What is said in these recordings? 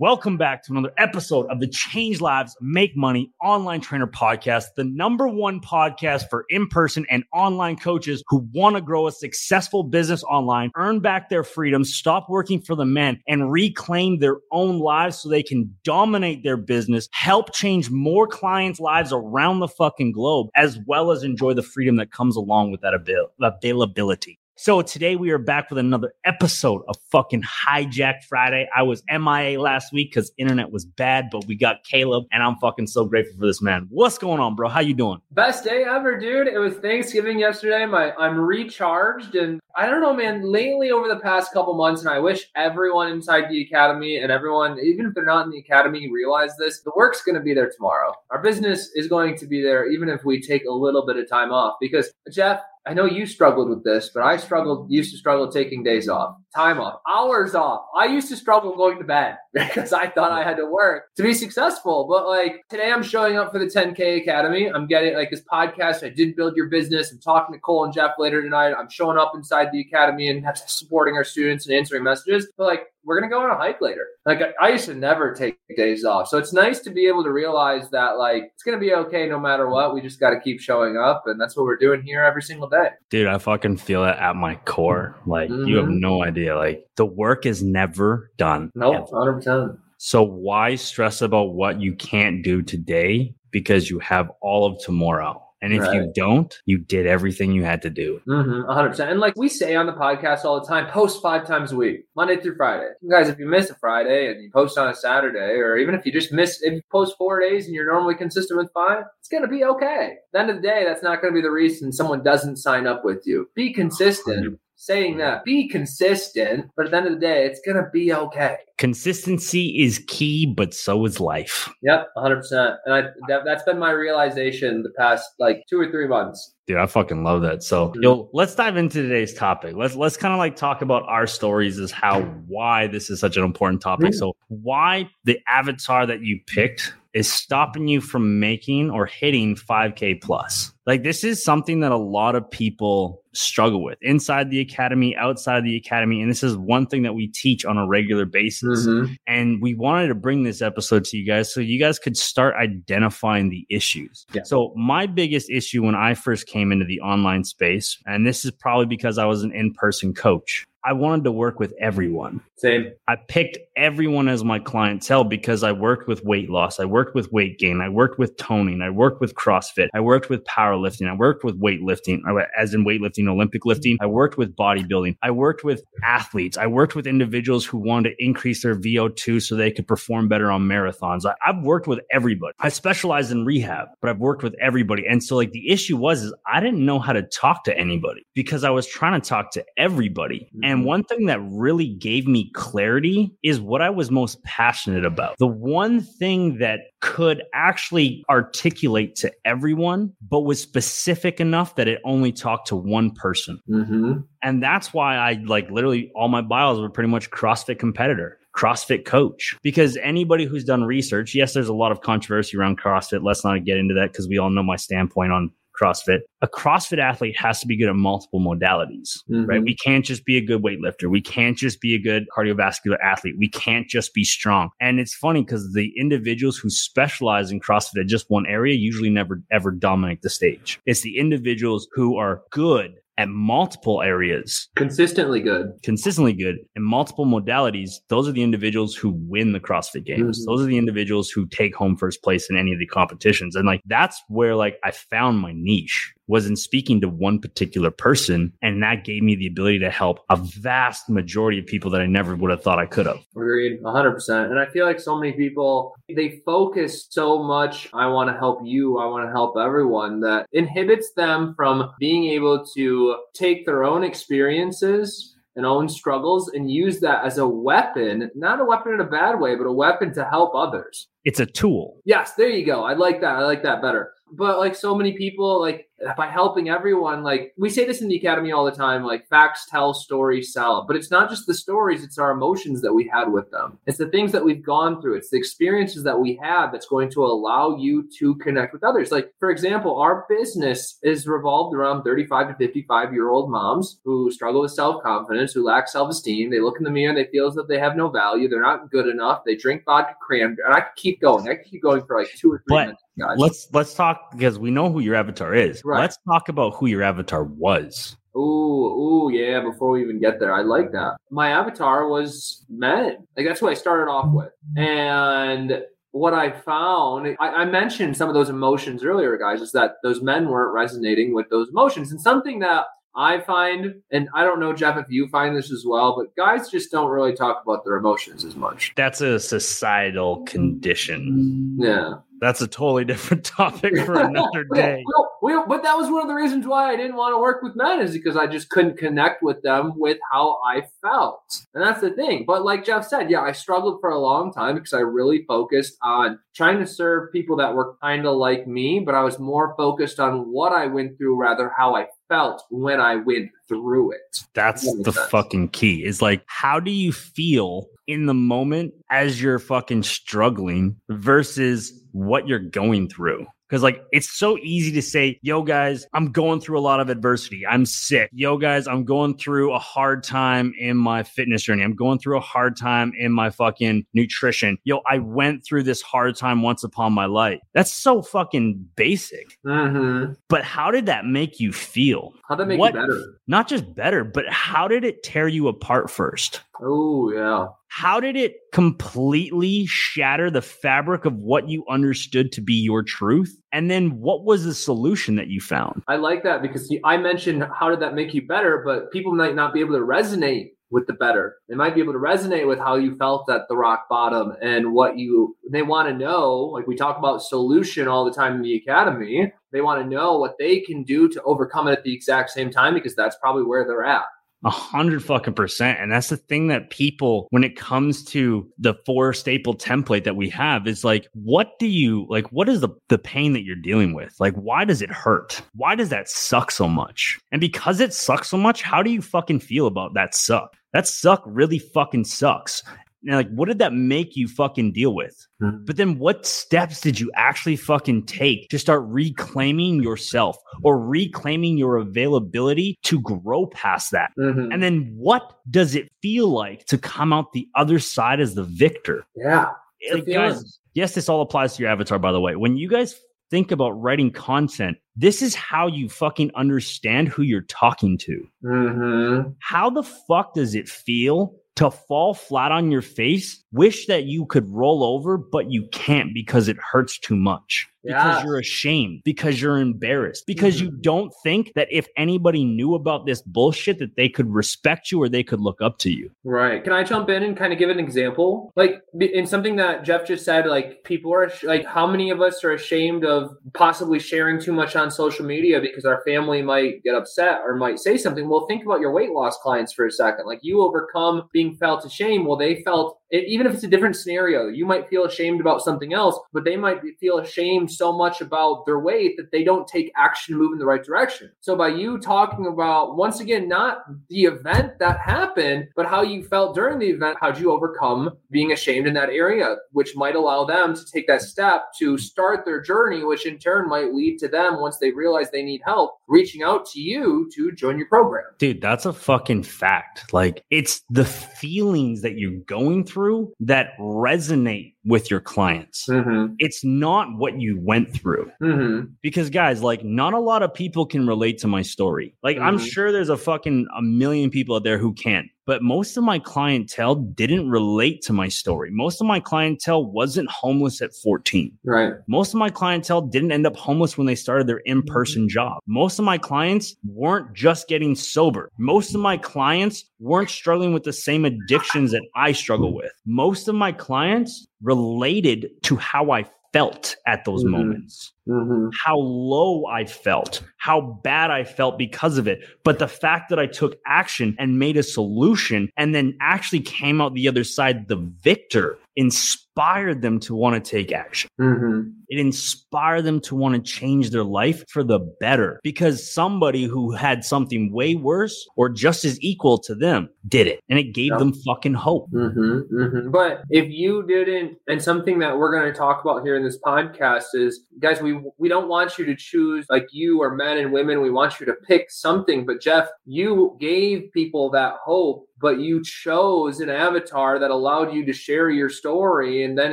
Welcome back to another episode of the Change Lives Make Money Online Trainer Podcast, the number one podcast for in person and online coaches who want to grow a successful business online, earn back their freedom, stop working for the men, and reclaim their own lives so they can dominate their business, help change more clients' lives around the fucking globe, as well as enjoy the freedom that comes along with that availability. So today we are back with another episode of fucking Hijack Friday. I was MIA last week because internet was bad, but we got Caleb, and I'm fucking so grateful for this man. What's going on, bro? How you doing? Best day ever, dude. It was Thanksgiving yesterday. My I'm recharged, and I don't know, man. Lately, over the past couple months, and I wish everyone inside the academy and everyone, even if they're not in the academy, realize this: the work's going to be there tomorrow. Our business is going to be there, even if we take a little bit of time off. Because Jeff, I know you struggled with this, but I struggled, used to struggle taking days off, time off, hours off. I used to struggle going to bed because I thought I had to work to be successful. But like today, I'm showing up for the 10K Academy. I'm getting like this podcast. I did build your business. I'm talking to Cole and Jeff later tonight. I'm showing up inside the academy and supporting our students and answering messages. But like, we're gonna go on a hike later. Like I used to never take days off, so it's nice to be able to realize that like it's gonna be okay no matter what. We just got to keep showing up, and that's what we're doing here every single day. Dude, I fucking feel it at my core. Like mm-hmm. you have mm-hmm. no idea. Like the work is never done. Nope, hundred percent. So why stress about what you can't do today because you have all of tomorrow? And if right. you don't, you did everything you had to do. Mm-hmm, 100%. And like we say on the podcast all the time, post five times a week, Monday through Friday. You guys, if you miss a Friday and you post on a Saturday, or even if you just miss, if you post four days and you're normally consistent with five, it's going to be okay. At the end of the day, that's not going to be the reason someone doesn't sign up with you. Be consistent saying that be consistent, but at the end of the day, it's going to be okay. Consistency is key, but so is life. Yep, 100%. And I, that, that's been my realization the past like two or three months. Dude, I fucking love that. So, mm-hmm. yo, let's dive into today's topic. Let's let's kind of like talk about our stories as how why this is such an important topic. Mm-hmm. So, why the avatar that you picked is stopping you from making or hitting 5K plus. Like this is something that a lot of people struggle with inside the academy, outside the academy. And this is one thing that we teach on a regular basis. Mm-hmm. And we wanted to bring this episode to you guys so you guys could start identifying the issues. Yeah. So my biggest issue when I first came into the online space, and this is probably because I was an in-person coach. I wanted to work with everyone. Same. I picked everyone as my clientele because I worked with weight loss. I worked with weight gain. I worked with toning. I worked with CrossFit. I worked with powerlifting. I worked with weightlifting, as in weightlifting, Olympic lifting. I worked with bodybuilding. I worked with athletes. I worked with individuals who wanted to increase their VO2 so they could perform better on marathons. I, have worked with everybody. I specialize in rehab, but I've worked with everybody. And so like the issue was is I didn't know how to talk to anybody because I was trying to talk to everybody. Mm-hmm. And one thing that really gave me clarity is what I was most passionate about. The one thing that could actually articulate to everyone, but was specific enough that it only talked to one person. Mm-hmm. And that's why I like literally all my bios were pretty much CrossFit competitor. CrossFit coach. Because anybody who's done research, yes, there's a lot of controversy around CrossFit. Let's not get into that because we all know my standpoint on CrossFit. A CrossFit athlete has to be good at multiple modalities, mm-hmm. right? We can't just be a good weightlifter. We can't just be a good cardiovascular athlete. We can't just be strong. And it's funny because the individuals who specialize in CrossFit at just one area usually never ever dominate the stage. It's the individuals who are good at multiple areas. Consistently good. Consistently good in multiple modalities. Those are the individuals who win the CrossFit games. Mm-hmm. Those are the individuals who take home first place in any of the competitions. And like that's where like I found my niche was in speaking to one particular person. And that gave me the ability to help a vast majority of people that I never would have thought I could have. Agreed, 100%. And I feel like so many people, they focus so much, I want to help you, I want to help everyone, that inhibits them from being able to take their own experiences and own struggles and use that as a weapon, not a weapon in a bad way, but a weapon to help others. It's a tool. Yes, there you go. I like that. I like that better. But like so many people, like by helping everyone, like we say this in the academy all the time, like facts tell, stories sell. But it's not just the stories, it's our emotions that we had with them. It's the things that we've gone through, it's the experiences that we had that's going to allow you to connect with others. Like, for example, our business is revolved around 35 to 55 year old moms who struggle with self confidence, who lack self esteem. They look in the mirror and they feel as if they have no value. They're not good enough. They drink vodka cranberry. And I could keep going. I could keep going for like two or three But minutes, guys. Let's let's talk because we know who your avatar is. Right. Let's talk about who your avatar was. Ooh, ooh, yeah. Before we even get there, I like that. My avatar was men. Like that's what I started off with, and what I found, I, I mentioned some of those emotions earlier, guys, is that those men weren't resonating with those emotions, and something that I find, and I don't know, Jeff, if you find this as well, but guys just don't really talk about their emotions as much. That's a societal condition. Yeah. That's a totally different topic for another day. well, well, but that was one of the reasons why I didn't want to work with men is because I just couldn't connect with them with how I felt. And that's the thing. But like Jeff said, yeah, I struggled for a long time because I really focused on trying to serve people that were kind of like me, but I was more focused on what I went through rather how I felt when I went through it. That's That the sense. fucking key. Is like, how do you feel in the moment as you're fucking struggling versus what you're going through? Because like it's so easy to say, yo guys, I'm going through a lot of adversity. I'm sick. Yo guys, I'm going through a hard time in my fitness journey. I'm going through a hard time in my fucking nutrition. Yo, I went through this hard time once upon my life. That's so fucking basic. Mm-hmm. But how did that make you feel? How'd that make What- you better? Not just better, but how did it tear you apart first? Oh, yeah. How did it completely shatter the fabric of what you understood to be your truth? And then what was the solution that you found? I like that because I mentioned how did that make you better, but people might not be able to resonate with the better. They might be able to resonate with how you felt at the rock bottom and what you they want to know. Like we talk about solution all the time in the academy. They want to know what they can do to overcome it at the exact same time because that's probably where they're at. A hundred fucking percent. And that's the thing that people, when it comes to the four staple template that we have, is like, what do you like? What is the, the pain that you're dealing with? Like, why does it hurt? Why does that suck so much? And because it sucks so much, how do you fucking feel about that suck? That suck really fucking sucks. And like, what did that make you fucking deal with? But then what steps did you actually fucking take to start reclaiming yourself or reclaiming your availability to grow past that? Mhm. And then what does it feel like to come out the other side as the victor? Yeah. Like, guys, yes, this all applies to your avatar, by the way. When you guys think about writing content, this is how you fucking understand who you're talking to. Mm-hmm. How the fuck does it feel to fall flat on your face, wish that you could roll over, but you can't because it hurts too much? Because Yes. you're ashamed, because you're embarrassed, because you mm-hmm. don't think that if anybody knew about this bullshit, that they could respect you or they could look up to you. Right. Can I jump in and kind of give an example? Like in something that Jeff just said, like people are like, how many of us are ashamed of possibly sharing too much on social media because our family might get upset or might say something? Well, think about your weight loss clients for a second. Like you overcome being felt ashamed. Well, they felt it, even if it's a different scenario, you might feel ashamed about something else, but they might feel ashamed so much about their weight that they don't take action to move in the right direction. So by you talking about once again, not the event that happened, but how you felt during the event, how'd you overcome being ashamed in that area, which might allow them to take that step to start their journey, which in turn might lead to them once they realize they need help, reaching out to you to join your program. Dude, that's a fucking fact. Like, it's the feelings that you're going through that resonate with your clients. Mm-hmm. It's not what you went through. Mm-hmm. Because, guys, like, not a lot of people can relate to my story. Like, I'm Mhm. sure there's a fucking a million people out there who can. But most of my clientele didn't relate to my story. Most of my clientele wasn't homeless at 14. Right. Most of my clientele didn't end up homeless when they started their in person job. Most of my clients weren't just getting sober. Most of my clients weren't struggling with the same addictions that I struggle with. Most of my clients related to how I felt at those Mhm. moments. Mm-hmm. how low I felt, how bad I felt because of it. But the fact that I took action and made a solution and then actually came out the other side the victor inspired them to want to take action. Mm-hmm. It inspired them to want to change their life for the better because somebody who had something way worse or just as equal to them did it and it gave yep. them fucking hope. Mm-hmm, mm-hmm. But if you didn't, and something that we're going to talk about here in this podcast is, guys, we we don't want you to choose like you or men and women. We want you to pick something. But Jeff, you gave people that hope but you chose an avatar that allowed you to share your story and then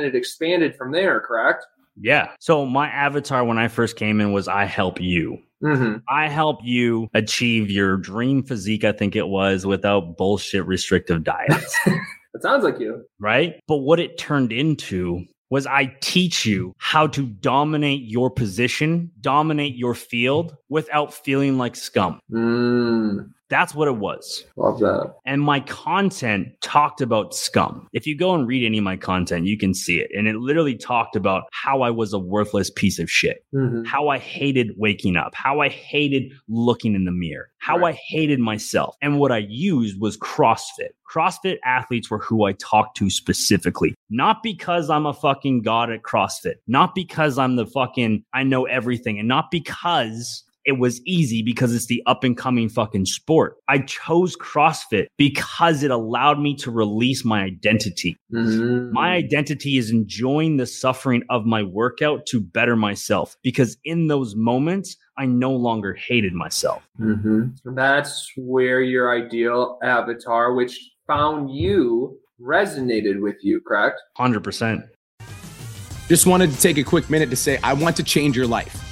it expanded from there, correct? Yeah. So my avatar when I first came in was I help you. Mm-hmm. I help you achieve your dream physique, I think it was, without bullshit restrictive diets. It sounds like you. Right. But what it turned into was I teach you how to dominate your position, dominate your field without feeling like scum. Mm. That's what it was. Love that. And my content talked about scum. If you go and read any of my content, you can see it. And it literally talked about how I was a worthless piece of shit, mm-hmm. how I hated waking up, how I hated looking in the mirror, how right. I hated myself. And what I used was CrossFit. CrossFit athletes were who I talked to specifically, not because I'm a fucking god at CrossFit, not because I'm the fucking, I know everything, and not because it was easy because it's the up and coming fucking sport. I chose CrossFit because it allowed me to release my identity. Mm-hmm. My identity is enjoying the suffering of my workout to better myself because in those moments, I no longer hated myself. Mm-hmm. That's where your ideal avatar, which found you, resonated with you, correct? 100%. Just wanted to take a quick minute to say, I want to change your life.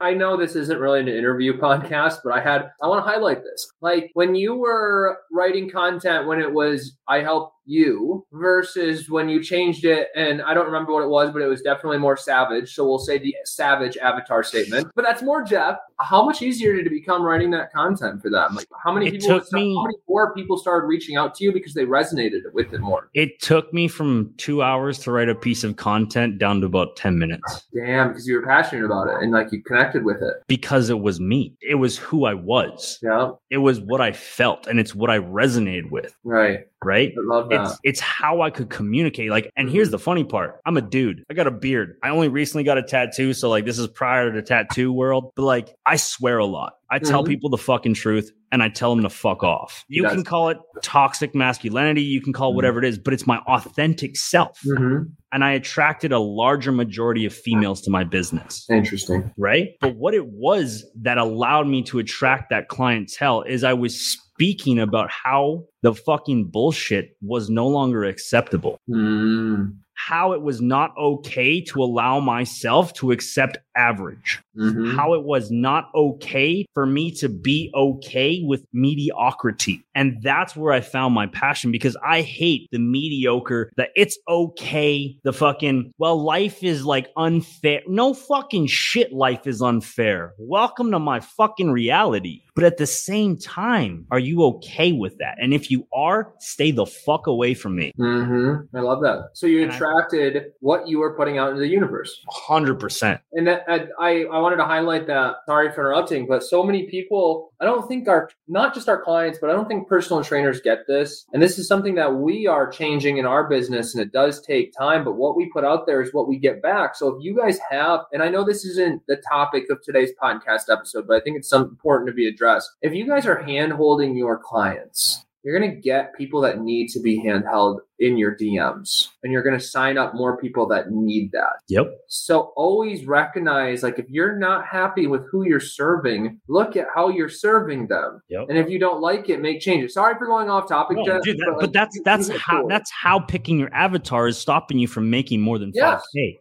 I know this isn't really an interview podcast, but I had I want to highlight this. Like when you were writing content when it was I help you versus when you changed it and I don't remember what it was, but it was definitely more savage. So we'll say the savage avatar statement. But that's more Jeff. How much easier did it become writing that content for them? Like how many it people me, how many more people started reaching out to you because they resonated with it more? It took me from two hours to write a piece of content down to about 10 minutes. Damn, because you were passionate about it and like you connected with it. Because it was me. It was who I was. Yeah. It was what I felt and it's what I resonated with. Right right? I love that. It's it's how I could communicate. Like, and here's the funny part: I'm a dude. I got a beard. I only recently got a tattoo, so like this is prior to the tattoo world. But like, I swear a lot. I tell mm-hmm. people the fucking truth and I tell them to fuck off. You can call it toxic masculinity, you can call it mm-hmm. whatever it is, but it's my authentic self. Mm-hmm. And I attracted a larger majority of females to my business. Interesting. Right? But what it was that allowed me to attract that clientele is I was speaking about how the fucking bullshit was no longer acceptable. Mm. How it was not okay to allow myself to accept average. Mm-hmm. How it was not okay for me to be okay with mediocrity. And that's where I found my passion because I hate the mediocre, that it's okay, the fucking, well, life is like unfair. No fucking shit, life is unfair. Welcome to my fucking reality. But at the same time, are you okay with that? And if you are, stay the fuck away from me. Mm-hmm. I love that. So you attracted I, what you were putting out into the universe. 100%. And that, I, I wanted to highlight that. Sorry for interrupting, but so many people, I don't think our, not just our clients, but I don't think personal trainers get this. And this is something that we are changing in our business and it does take time, but what we put out there is what we get back. So if you guys have, and I know this isn't the topic of today's podcast episode, but I think it's some important to be addressed. If you guys are hand holding your clients, you're going to get people that need to be handheld in your DMs and you're going to sign up more people that need that. Yep. So always recognize like if you're not happy with who you're serving, look at how you're serving them. Yep. And if you don't like it, make changes. Sorry for going off topic, no, Jeff, dude, that, but, like, but, that's that's how that's how picking your avatar is stopping you from making more than 5k.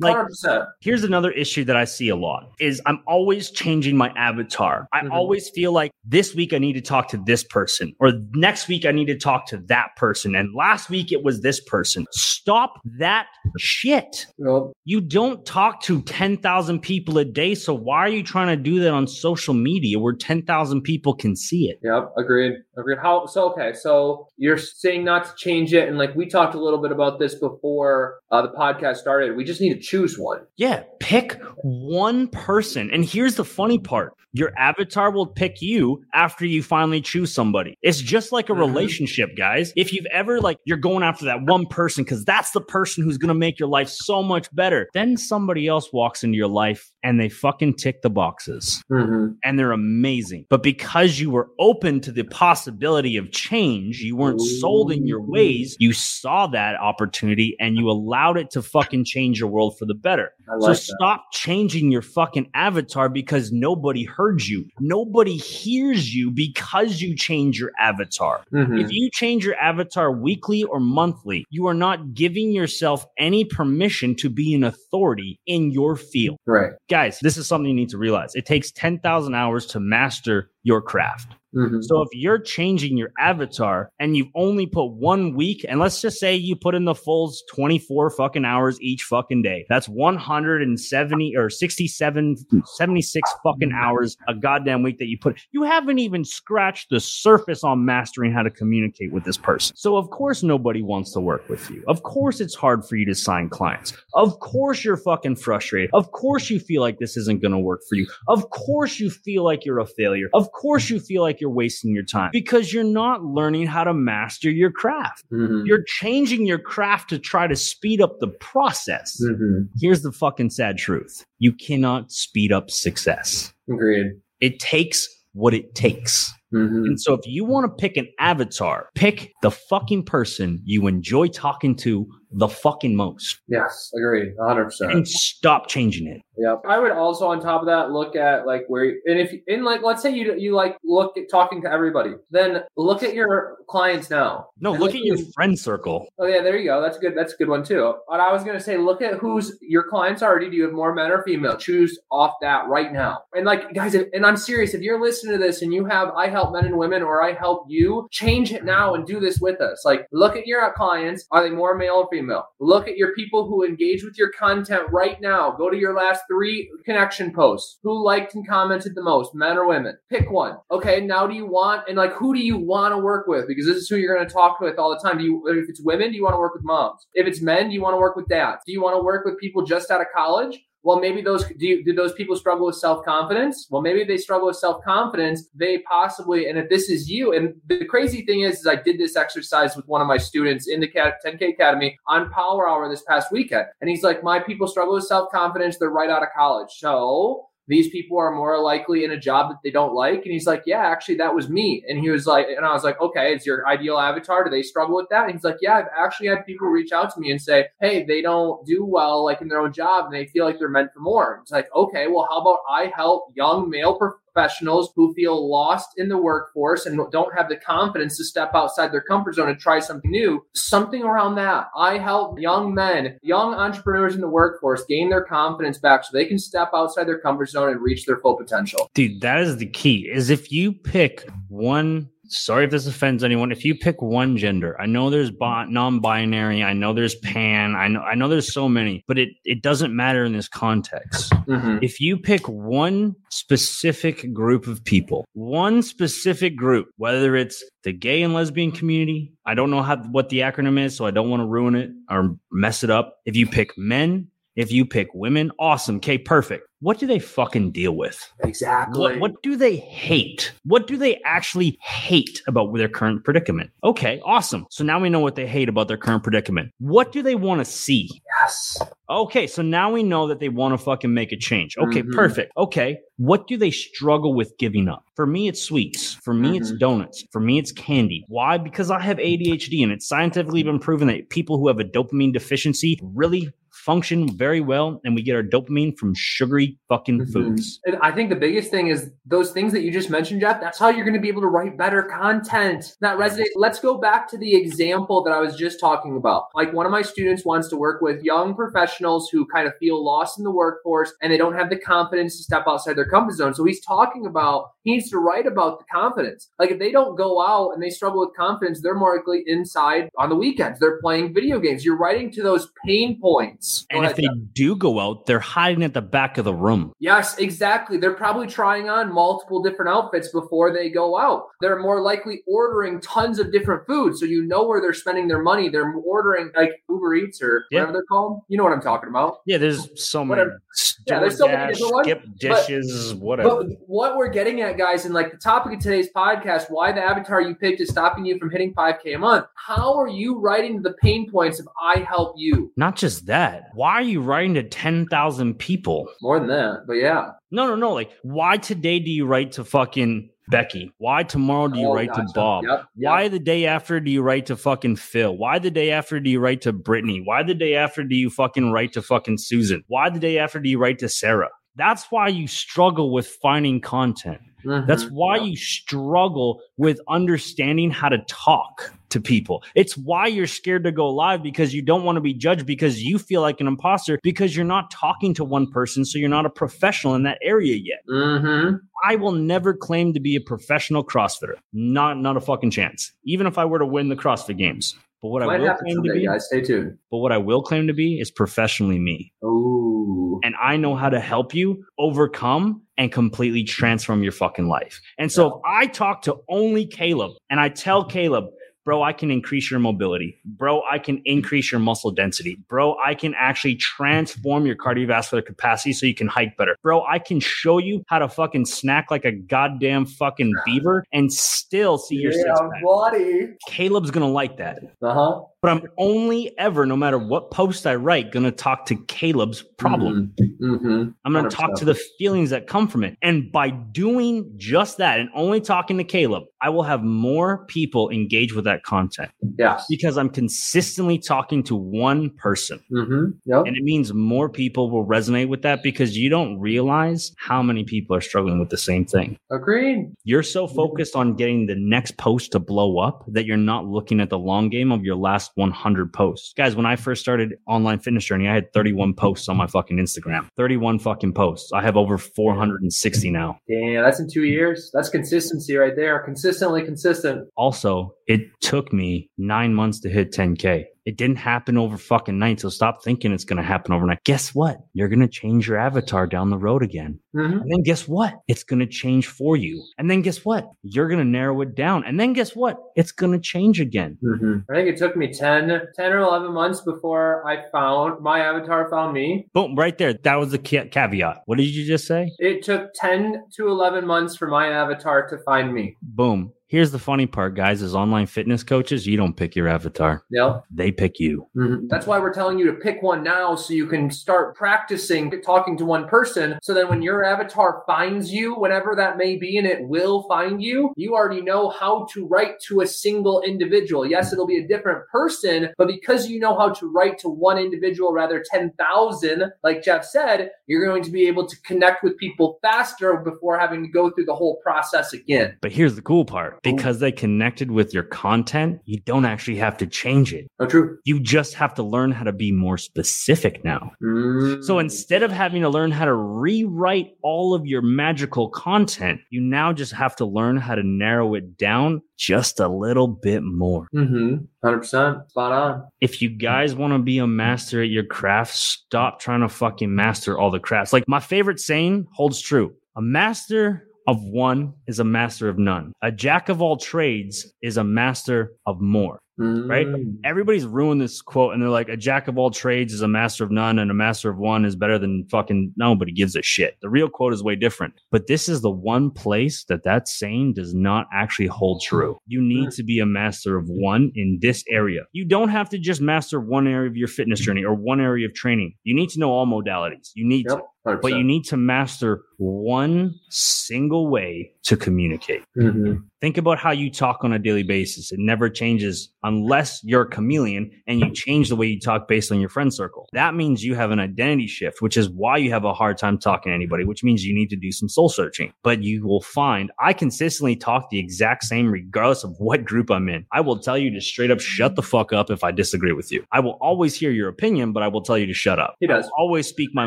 Like 100%. here's another issue that I see a lot is I'm always changing my avatar. I Mhm. always feel like this week I need to talk to this person or next week I need to talk to that person and last week it was this person. Stop that shit. Well, You don't talk to 10,000 people a day, so why are you trying to do that on social media where 10,000 people can see it? Yep, agreed. Agreed. How so? Okay, so you're saying not to change it, and like we talked a little bit about this before uh, the podcast started. We just need to choose one. Yeah, pick one person. And here's the funny part your avatar will pick you after you finally choose somebody. It's just like a Mhm. relationship, guys. If you've ever, like, you're going after that one person because that's the person who's going to make your life so much better, then somebody else walks into your life and they fucking tick the boxes Mm-hmm. and they're amazing. But because you were open to the possibility of change, you weren't sold in your ways, you saw that opportunity and you allowed it to fucking change your world for the better. I So that. stop changing your fucking avatar because nobody heard you. Nobody hears you because you change your avatar. Mhm. If you change your avatar weekly or monthly, you are not giving yourself any permission to be an authority in your field. Right. Guys, this is something you need to realize. It takes 10,000 hours to master your craft. Mhm. So if you're changing your avatar and you've only put one week, and let's just say you put in the full 24 fucking hours each fucking day, that's 170 or 67, 76 fucking hours a goddamn week that you put. You haven't even scratched the surface on mastering how to communicate with this person. So of course nobody wants to work with you. Of course it's hard for you to sign clients. Of course you're fucking frustrated. Of course you feel like this isn't going to work for you. Of course you feel like you're a failure. Of course you feel like you're wasting your time because you're not learning how to master your craft. Mhm. You're changing your craft to try to speed up the process. Mhm. Here's the fucking sad truth. You cannot speed up success. Agreed. It takes what it takes. Mhm. And so if you want to pick an avatar, pick the fucking person you enjoy talking to the fucking most Yes, agree, 100%. and stop changing it. Yep. I would also, on top of that, look at like where, and if in like, let's say you you like look at talking to everybody, then look at your clients now. No, And look at your who's- friend circle. Oh yeah, there you go. That's good. That's a good one too. But I was gonna say, look at who's your clients already. Do you have more men or female? Choose off that right now. And like guys, if, and I'm serious. If you're listening to this and you have I help men and women or I help you, change it now and do this with us. Like look at your clients. Are they more male or female? Look at your people who engage with your content right now. Go to your last three connection posts. Who liked and commented the most, men or women? Pick one. Okay, now do you want and like who do you want to work with? Because this is who you're going to talk with all the time. Do you if it's women, do you want to work with moms? If it's men, do you want to work with dads? Do you want to work with people just out of college? Well, maybe those do, you, do those people struggle with self confidence? Well, maybe they struggle with self confidence. They possibly, and if this is you, and the crazy thing is, is I did this exercise with one of my students in the 10K Academy on Power Hour this past weekend, and he's like, "My people struggle with self confidence. They're right out of college, so." These people are more likely in a job that they don't like. And he's like, Yeah, actually, that was me. And he was like, And I was like, Okay, it's your ideal avatar. Do they struggle with that? And he's like, Yeah, I've actually had people reach out to me and say, Hey, they don't do well like in their own job and they feel like they're meant for more. It's like, Okay, well, how about I help young male professionals who feel lost in the workforce and don't have the confidence to step outside their comfort zone and try something new, something around that. I help young men, young entrepreneurs in the workforce gain their confidence back so they can step outside their comfort zone and reach their full potential. Dude, that is the key. Is if you pick one sorry if this offends anyone. If you pick one gender, I know there's bi- non-binary, I know there's pan, I know I know there's so many, but it it doesn't matter in this context. Mm-hmm. If you pick one specific group of people, one specific group, whether it's the gay and lesbian community, I don't know how what the acronym is, so I don't want to ruin it or mess it up. If you pick men, if you pick women, awesome. Okay, perfect. What do they fucking deal with? Exactly. What, what do they hate? What do they actually hate about their current predicament? Okay, awesome. So now we know what they hate about their current predicament. What do they want to see? Yes. Okay, so now we know that they want to fucking make a change. Okay, Mhm. perfect. Okay, what do they struggle with giving up? For me, it's sweets. For me, it's Mhm. donuts. For me, it's candy. Why? Because I have ADHD and it's scientifically been proven that people who have a dopamine deficiency really function very well and we get our dopamine from sugary fucking Mhm. foods. And I think the biggest thing is those things that you just mentioned, Jeff. That's how you're going to be able to write better content that resonates. Let's go back to the example that I was just talking about. Like one of my students wants to work with young professionals who kind of feel lost in the workforce and they don't have the confidence to step outside their comfort zone. So he's talking about he needs to write about the confidence. Like if they don't go out and they struggle with confidence, they're more likely inside on the weekends. They're playing video games. You're writing to those pain points. Go And if they Jeff. do go out, they're hiding at the back of the room. Yes, exactly. They're probably trying on multiple different outfits before they go out. They're more likely ordering tons of different foods, so you know where they're spending their money. They're ordering like Uber Eats or Yeah. whatever they're called. You know what I'm talking about. Yeah, there's so many. Whatever. Yeah, there's so many different ones, Skip but- dishes, whatever. But what we're getting at, guys, and like the topic of today's podcast, why the avatar you picked is stopping you from hitting 5K a month. How are you writing to the pain points of I help you? Not just that. Why are you writing to 10,000 people? More than that, but yeah. No, no, no. Like, why today do you write to fucking Becky? Why tomorrow do you Oh, write to. Bob? Yep, Why the day after do you write to fucking Phil? Why the day after do you write to Brittany? Why the day after do you fucking write to fucking Susan? Why the day after do you write to Sarah? That's why you struggle with finding content. That's Mhm. why you struggle with understanding how to talk to people. It's why you're scared to go live because you don't want to be judged because you feel like an imposter because you're not talking to one person. So you're not a professional in that area yet. Mhm. I will never claim to be a professional CrossFitter. Not, not a fucking chance. Even if I were to win the CrossFit games. But what I Might will happen claim to be, guys. Stay tuned. but what I will claim to be is professionally me Ooh. and I know how to help you overcome and completely transform your fucking life. And so if I talk to only Caleb and I tell mm-hmm. Caleb, bro, I can increase your mobility. Bro, I can increase your muscle density. Bro, I can actually transform your cardiovascular capacity so you can hike better. Bro, I can show you how to fucking snack like a goddamn fucking beaver and still see your six pack. buddy. Caleb's gonna like that. Uh huh. But I'm only ever, no matter what post I write, gonna talk to Caleb's problem. Mm-hmm. I'm going to talk to the feelings that come from it. And by doing just that and only talking to Caleb, I will have more people engage with that content Yes. because I'm consistently talking to one person. Mm-hmm. Yep. And it means more people will resonate with that because you don't realize how many people are struggling with the same thing. Agreed. You're so focused on getting the next post to blow up that you're not looking at the long game of your last 100 posts. Guys, when I first started online fitness journey, I had 31 posts on my fucking Instagram. 31 fucking posts. I have over 460 now. Damn, that's in two years. That's consistency right there. Consistently consistent. Also, it took me nine months to hit 10K. It didn't happen over fucking night. So stop thinking it's going to happen overnight. Guess what? You're going to change your avatar down the road again. Mm-hmm. And then guess what? It's going to change for you. And then guess what? You're going to narrow it down. And then guess what? It's going to change again. Mm-hmm. I think it took me 10, 10 or 11 months before I found my avatar found me. Boom, right there. That was the ca- caveat. What did you just say? It took 10 to 11 months for my avatar to find me. Boom. Here's the funny part, guys. As online fitness coaches, you don't pick your avatar. Yep. They pick you. Mhm. That's why we're telling you to pick one now so you can start practicing talking to one person. So then when your avatar finds you, whenever that may be, and it will find you, you already know how to write to a single individual. Yes, it'll be a different person, but because you know how to write to one individual rather 10,000, like Jeff said, you're going to be able to connect with people faster before having to go through the whole process again. But here's the cool part because they connected with your content, you don't actually have to change it. Oh, true. You just have to learn how to be more specific now. Mm. So instead of having to learn how to rewrite all of your magical content, you now just have to learn how to narrow it down just a little bit more. Mm-hmm. 100%. Spot on. If you guys want to be a master at your craft, stop trying to fucking master all the crafts. Like my favorite saying holds true. A master of one is a master of none. A jack of all trades is a master of more. Right? Mm. Everybody's ruined this quote and they're like, a jack of all trades is a master of none and a master of one is better than fucking nobody gives a shit. The real quote is way different. But this is the one place that that saying does not actually hold true. You need to be a master of one in this area. You don't have to just master one area of your fitness journey or one area of training. You need to know all modalities. You need to. Yep. 100%. But you need to master one single way to communicate. Mm-hmm. Think about how you talk on a daily basis. It never changes unless you're a chameleon and you change the way you talk based on your friend circle. That means you have an identity shift, which is why you have a hard time talking to anybody, which means you need to do some soul searching. But you will find I consistently talk the exact same regardless of what group I'm in. I will tell you to straight up shut the fuck up if I disagree with you. I will always hear your opinion, but I will tell you to shut up. He does. Always speak my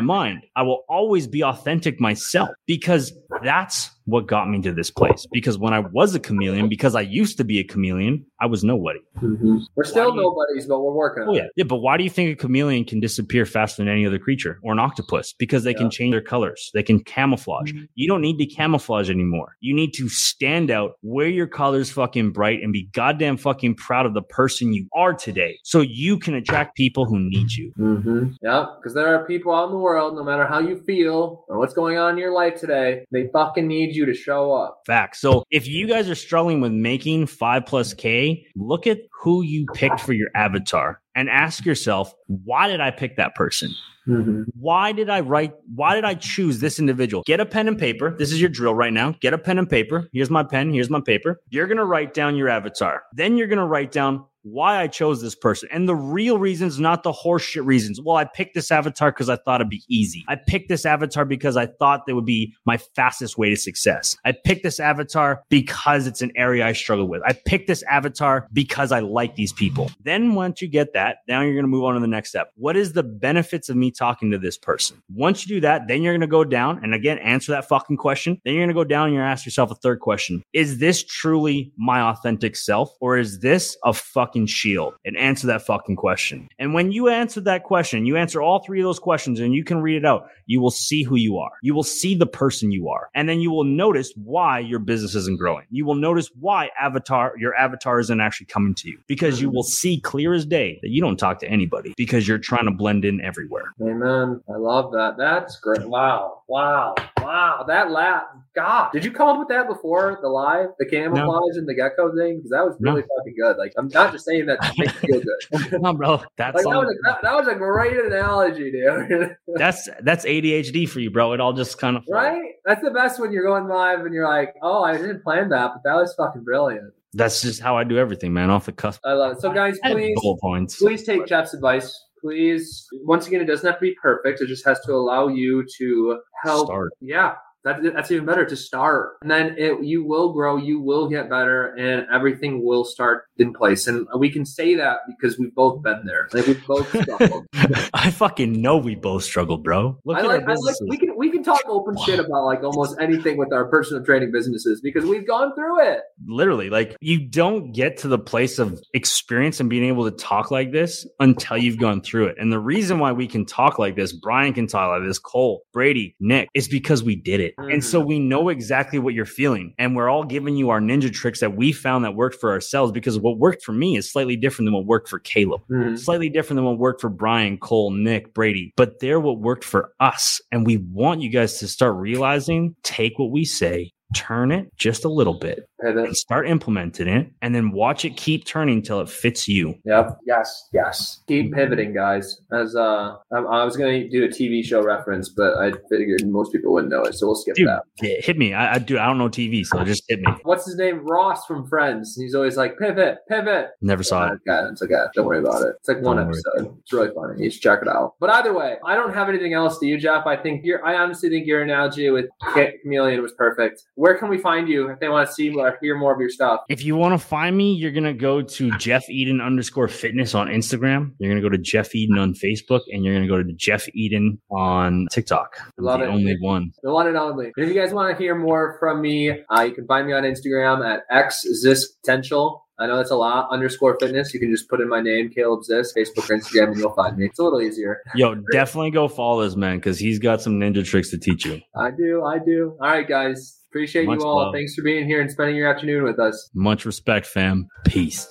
mind. I will always be authentic myself because that's what got me to this place. Because when I was a chameleon, because I used to be a chameleon, I was nobody. Mm-hmm. We're still Why you- nobodies, but we're working Oh yeah, yeah. But why do you think a chameleon can disappear faster than any other creature or an octopus? Because they Yeah. can change their colors. They can camouflage. You don't need to camouflage anymore. You need to stand out, wear your colors fucking bright, and be goddamn fucking proud of the person you are today, so you can attract people who need you. Mm-hmm. Yeah, because there are people out in the world, no matter how you feel or what's going on in your life today, they fucking need you to show up. Facts. So if you guys are struggling with making five plus K, look at who you picked for your avatar and ask yourself, why did I pick that person? Mm-hmm. Why did I write? Why did I choose this individual? Get a pen and paper. This is your drill right now. Get a pen and paper. Here's my pen. Here's my paper. You're going to write down your avatar. Then you're going to write down why I chose this person and the real reasons, not the horseshit reasons. Well, I picked this avatar because I thought it'd be easy. I picked this avatar because I thought that would be my fastest way to success. I picked this avatar because it's an area I struggle with. I picked this avatar because I like these people. Then once you get that, now you're going to move on to the next step. What is the benefits of me talking to this person? Once you do that, then you're going to go down and again, answer that fucking question. Then you're going to go down and you're ask yourself a third question. Is this truly my authentic self or is this a fucking shield? And answer that fucking question. And when you answer that question, you answer all three of those questions and you can read it out, you will see who you are. You will see the person you are. And then you will notice why your business isn't growing. You will notice why avatar, your avatar isn't actually coming to you because you will see clear as day that you don't talk to anybody because you're trying to blend in everywhere. Amen. I love that. That's great. Wow. Wow. Wow. That laugh. God. Did you come up with that before the live, the camouflage and the gecko thing? Because that was No. really fucking good. Like, I'm not just saying that to make you feel good. no, bro, that's Like, that was, a, that, that was a great analogy, dude. that's that's ADHD for you, bro. It all just kind of right? That's the best when you're going live and you're like, oh, I didn't plan that, but that was fucking brilliant. That's just how I do everything, man. Off the cusp. I love it. So, guys, please, points. please take Jeff's advice. Please, once again, it doesn't have to be perfect. It just has to allow you to help. Start. Yeah, that, that's even better to start. And then it, you will grow, you will get better, and everything will start in place. And we can say that because we've both been there. Like we've both struggled. I fucking know we both struggled, bro. Look I at like, I like we can we can talk open shit about like almost anything with our personal training businesses because we've gone through it. literally like you don't get to the place of experience and being able to talk like this until you've gone through it and the reason why we can talk like this brian can talk like this cole brady nick is because we did it and so mm. we know exactly what you're feeling and we're all giving you our ninja tricks that we found that worked for ourselves because what worked for me is slightly different than what worked for caleb mm. slightly different than what worked for Brian, Cole, Nick, Brady, but they're what worked for us. And we want you guys to start realizing take what we say, turn it just a little bit, Pivot. and start implementing it, and then watch it keep turning till it fits you. Yep. Yes. Yes. Keep pivoting, guys. As uh, I, I was gonna do a TV show reference, but I figured most people wouldn't know it, so we'll skip Dude, that. yeah, hit me. I, I do. I don't know TV, so just hit me. What's his name? Ross from Friends. He's always like pivot, pivot. Never saw it. Okay, it's okay. Don't worry about it. It's like one Don't worry. episode. It's really funny. You should check it out. But either way, I don't have anything else to you, Jeff. I think your, I honestly think your analogy with Chameleon was perfect. Where can we find you if they want to see or hear more of your stuff? If you want to find me, you're gonna go to Jeff Eden underscore fitness on Instagram. You're gonna go to Jeff Eden on Facebook, and you're gonna go to Jeff Eden on TikTok. I'm Love the it. only one. The one and only. And if you guys want to hear more from me, uh, you can find me on Instagram at xzispotential. I know that's a lot. Underscore fitness. You can just put in my name, Caleb Zisk, Facebook or Instagram, and you'll find me. It's a little easier. Yo, definitely go follow this man because he's got some ninja tricks to teach you. I do. I do. All right, guys. Appreciate Much you all. love. Thanks for being here and spending your afternoon with us. Much respect, fam. Peace.